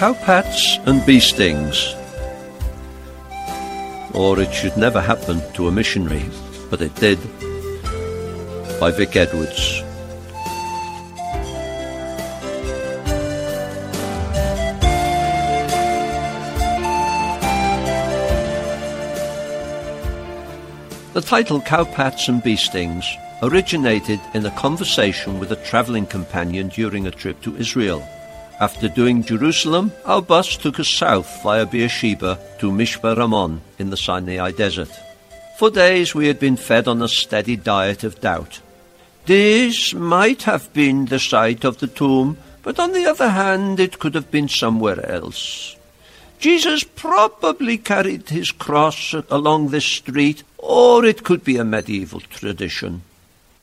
Cowpats and bee stings. Or it should never happen to a missionary, but it did. By Vic Edwards. The title Cowpats and Bee Stings originated in a conversation with a travelling companion during a trip to Israel. After doing Jerusalem, our bus took us south via Beersheba to Mitzpe Ramon in the Sinai Desert. For days we had been fed on a steady diet of doubt. This might have been the site of the tomb, but on the other hand, it could have been somewhere else. Jesus probably carried his cross along this street, or it could be a medieval tradition.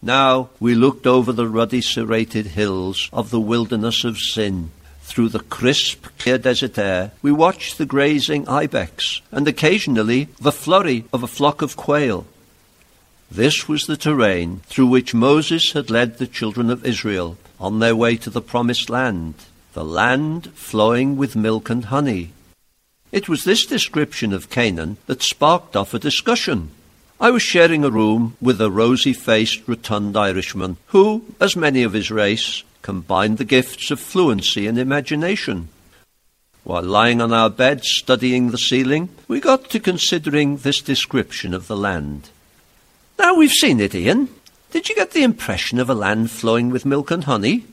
Now we looked over the ruddy serrated hills of the wilderness of sin. Through the crisp, clear desert air, we watched the grazing ibex and occasionally the flurry of a flock of quail. This was the terrain through which Moses had led the children of Israel on their way to the promised land, the land flowing with milk and honey. It was this description of Canaan that sparked off a discussion. I was sharing a room with a rosy faced, rotund Irishman who, as many of his race, combined the gifts of fluency and imagination. While lying on our beds studying the ceiling, we got to considering this description of the land. Now we've seen it, Ian. Did you get the impression of a land flowing with milk and honey?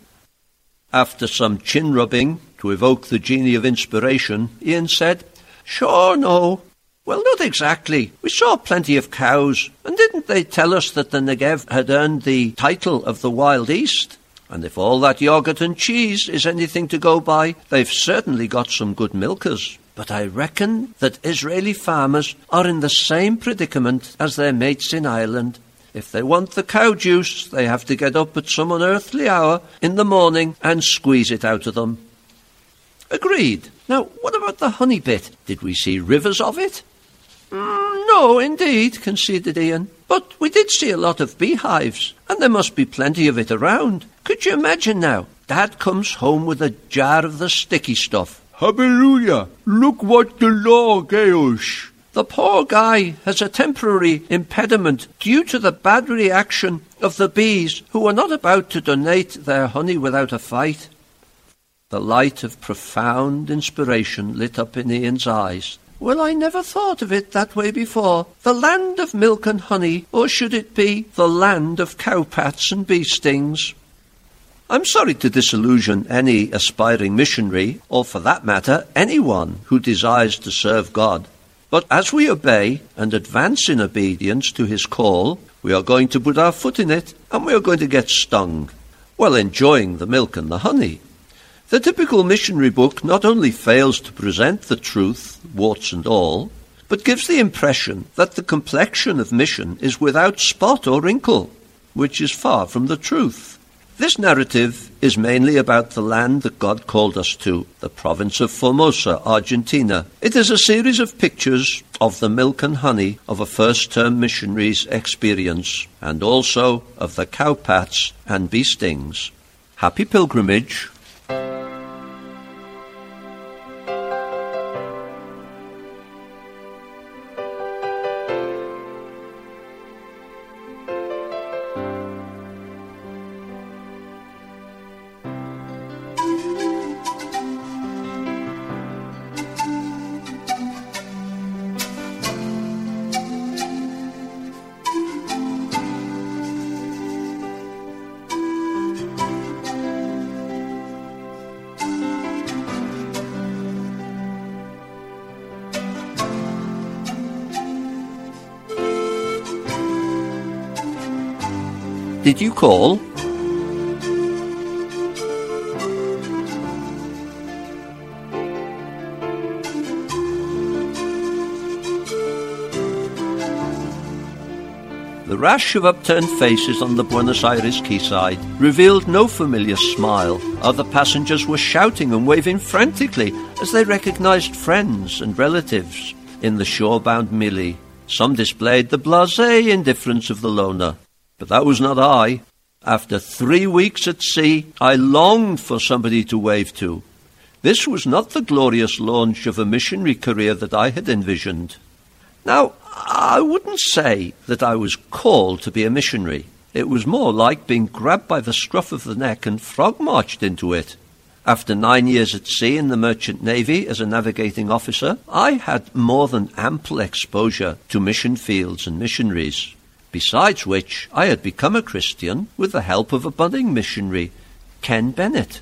After some chin rubbing to evoke the genie of inspiration, Ian said, Sure, no. Well, not exactly. We saw plenty of cows, and didn't they tell us that the Negev had earned the title of the Wild East? And if all that yogurt and cheese is anything to go by, they've certainly got some good milkers. But I reckon that Israeli farmers are in the same predicament as their mates in Ireland. If they want the cow juice, they have to get up at some unearthly hour in the morning and squeeze it out of them. Agreed. Now, what about the honey bit? Did we see rivers of it? Mm, no, indeed, conceded Ian. But we did see a lot of beehives, and there must be plenty of it around. Could you imagine now? Dad comes home with a jar of the sticky stuff. Hallelujah! Look what the Lord gave us. The poor guy has a temporary impediment due to the bad reaction of the bees who are not about to donate their honey without a fight. The light of profound inspiration lit up in Ian's eyes. Well, I never thought of it that way before. The land of milk and honey, or should it be the land of cowpats and bee stings? I'm sorry to disillusion any aspiring missionary, or for that matter, anyone who desires to serve God. But as we obey and advance in obedience to his call, we are going to put our foot in it and we are going to get stung, while enjoying the milk and the honey. The typical missionary book not only fails to present the truth, warts and all, but gives the impression that the complexion of mission is without spot or wrinkle, which is far from the truth. This narrative is mainly about the land that God called us to, the province of Formosa, Argentina. It is a series of pictures of the milk and honey of a first term missionary's experience, and also of the cowpats and bee stings. Happy pilgrimage Did you call? The rash of upturned faces on the Buenos Aires quayside revealed no familiar smile. Other passengers were shouting and waving frantically as they recognized friends and relatives in the shore-bound Mili. Some displayed the blasé indifference of the loner. But that was not I. After three weeks at sea, I longed for somebody to wave to. This was not the glorious launch of a missionary career that I had envisioned. Now, I wouldn't say that I was called to be a missionary. It was more like being grabbed by the scruff of the neck and frog marched into it. After nine years at sea in the Merchant Navy as a navigating officer, I had more than ample exposure to mission fields and missionaries. Besides which, I had become a Christian with the help of a budding missionary, Ken Bennett.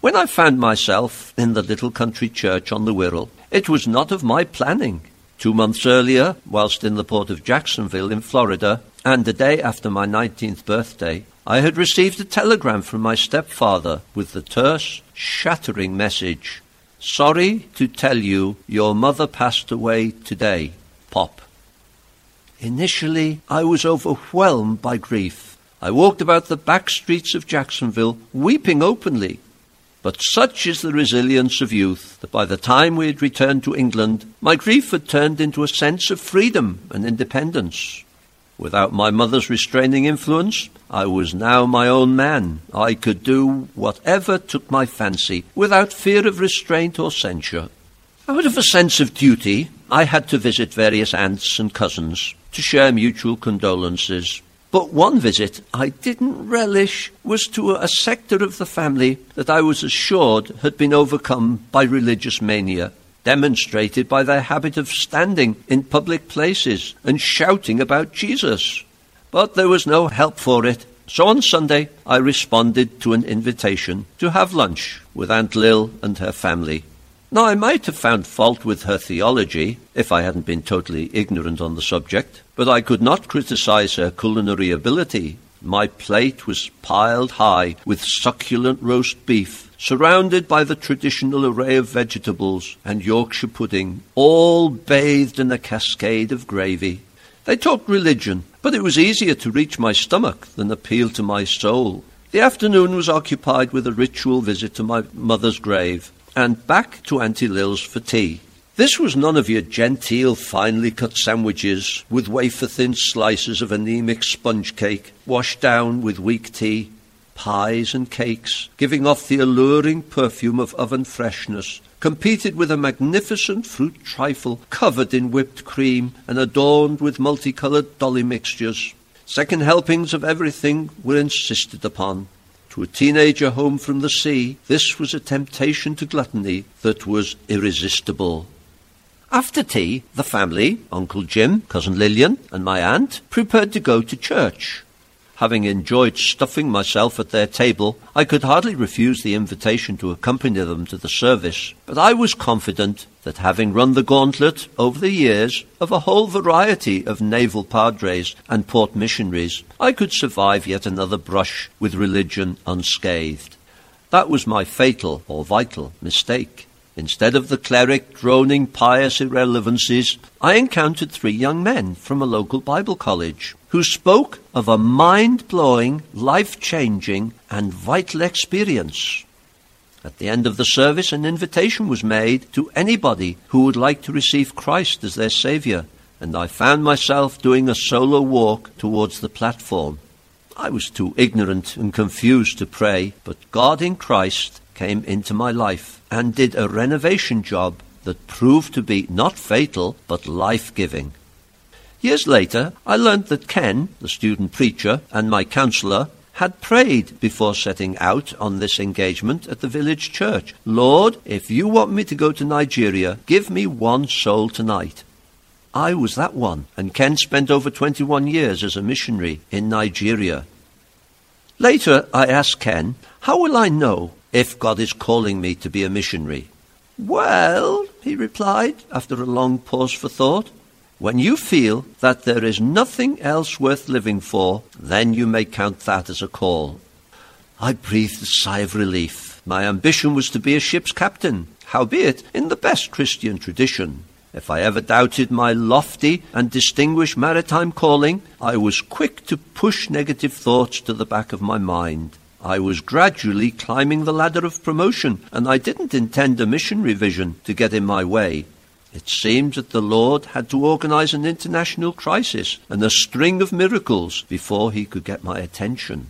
When I found myself in the little country church on the Wirral, it was not of my planning. Two months earlier, whilst in the port of Jacksonville in Florida, and the day after my 19th birthday, I had received a telegram from my stepfather with the terse, shattering message Sorry to tell you your mother passed away today, Pop. Initially, I was overwhelmed by grief. I walked about the back streets of Jacksonville, weeping openly. But such is the resilience of youth that by the time we had returned to England, my grief had turned into a sense of freedom and independence. Without my mother's restraining influence, I was now my own man. I could do whatever took my fancy without fear of restraint or censure. Out of a sense of duty, I had to visit various aunts and cousins to share mutual condolences. But one visit I didn't relish was to a sector of the family that I was assured had been overcome by religious mania demonstrated by their habit of standing in public places and shouting about Jesus. But there was no help for it. So on Sunday, I responded to an invitation to have lunch with Aunt Lil and her family. Now, I might have found fault with her theology if I hadn't been totally ignorant on the subject, but I could not criticize her culinary ability. My plate was piled high with succulent roast beef surrounded by the traditional array of vegetables and Yorkshire pudding, all bathed in a cascade of gravy. They talked religion, but it was easier to reach my stomach than appeal to my soul. The afternoon was occupied with a ritual visit to my mother's grave, and back to Auntie Lil's for tea. This was none of your genteel, finely cut sandwiches with wafer thin slices of anemic sponge cake washed down with weak tea pies and cakes, giving off the alluring perfume of oven freshness, competed with a magnificent fruit trifle covered in whipped cream and adorned with multicoloured dolly mixtures. Second helpings of everything were insisted upon. To a teenager home from the sea, this was a temptation to gluttony that was irresistible. After tea, the family, Uncle Jim, Cousin Lillian, and my aunt, prepared to go to church. Having enjoyed stuffing myself at their table, I could hardly refuse the invitation to accompany them to the service, but I was confident that having run the gauntlet over the years of a whole variety of naval padres and port missionaries, I could survive yet another brush with religion unscathed. That was my fatal or vital mistake. Instead of the cleric droning pious irrelevancies, I encountered three young men from a local Bible college who spoke of a mind blowing, life changing, and vital experience. At the end of the service, an invitation was made to anybody who would like to receive Christ as their Saviour, and I found myself doing a solo walk towards the platform. I was too ignorant and confused to pray, but God in Christ came into my life and did a renovation job that proved to be not fatal but life giving. Years later, I learned that Ken, the student preacher, and my counselor had prayed before setting out on this engagement at the village church. Lord, if you want me to go to Nigeria, give me one soul tonight. I was that one, and Ken spent over 21 years as a missionary in Nigeria. Later, I asked Ken, How will I know if God is calling me to be a missionary? Well, he replied, after a long pause for thought, when you feel that there is nothing else worth living for, then you may count that as a call. I breathed a sigh of relief. My ambition was to be a ship's captain, howbeit in the best Christian tradition. If I ever doubted my lofty and distinguished maritime calling, I was quick to push negative thoughts to the back of my mind. I was gradually climbing the ladder of promotion, and I didn't intend a mission revision to get in my way. It seemed that the Lord had to organize an international crisis and a string of miracles before he could get my attention.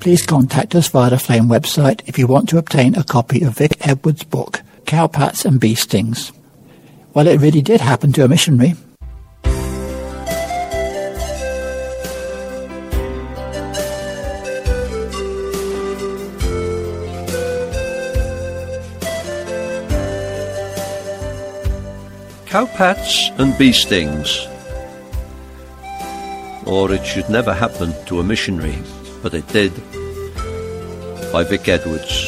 Please contact us via the Flame website if you want to obtain a copy of Vic Edwards' book, Cowpats and Bee Stings. Well, it really did happen to a missionary. Cowpats and bee stings. Or it should never happen to a missionary, but it did. By Vic Edwards.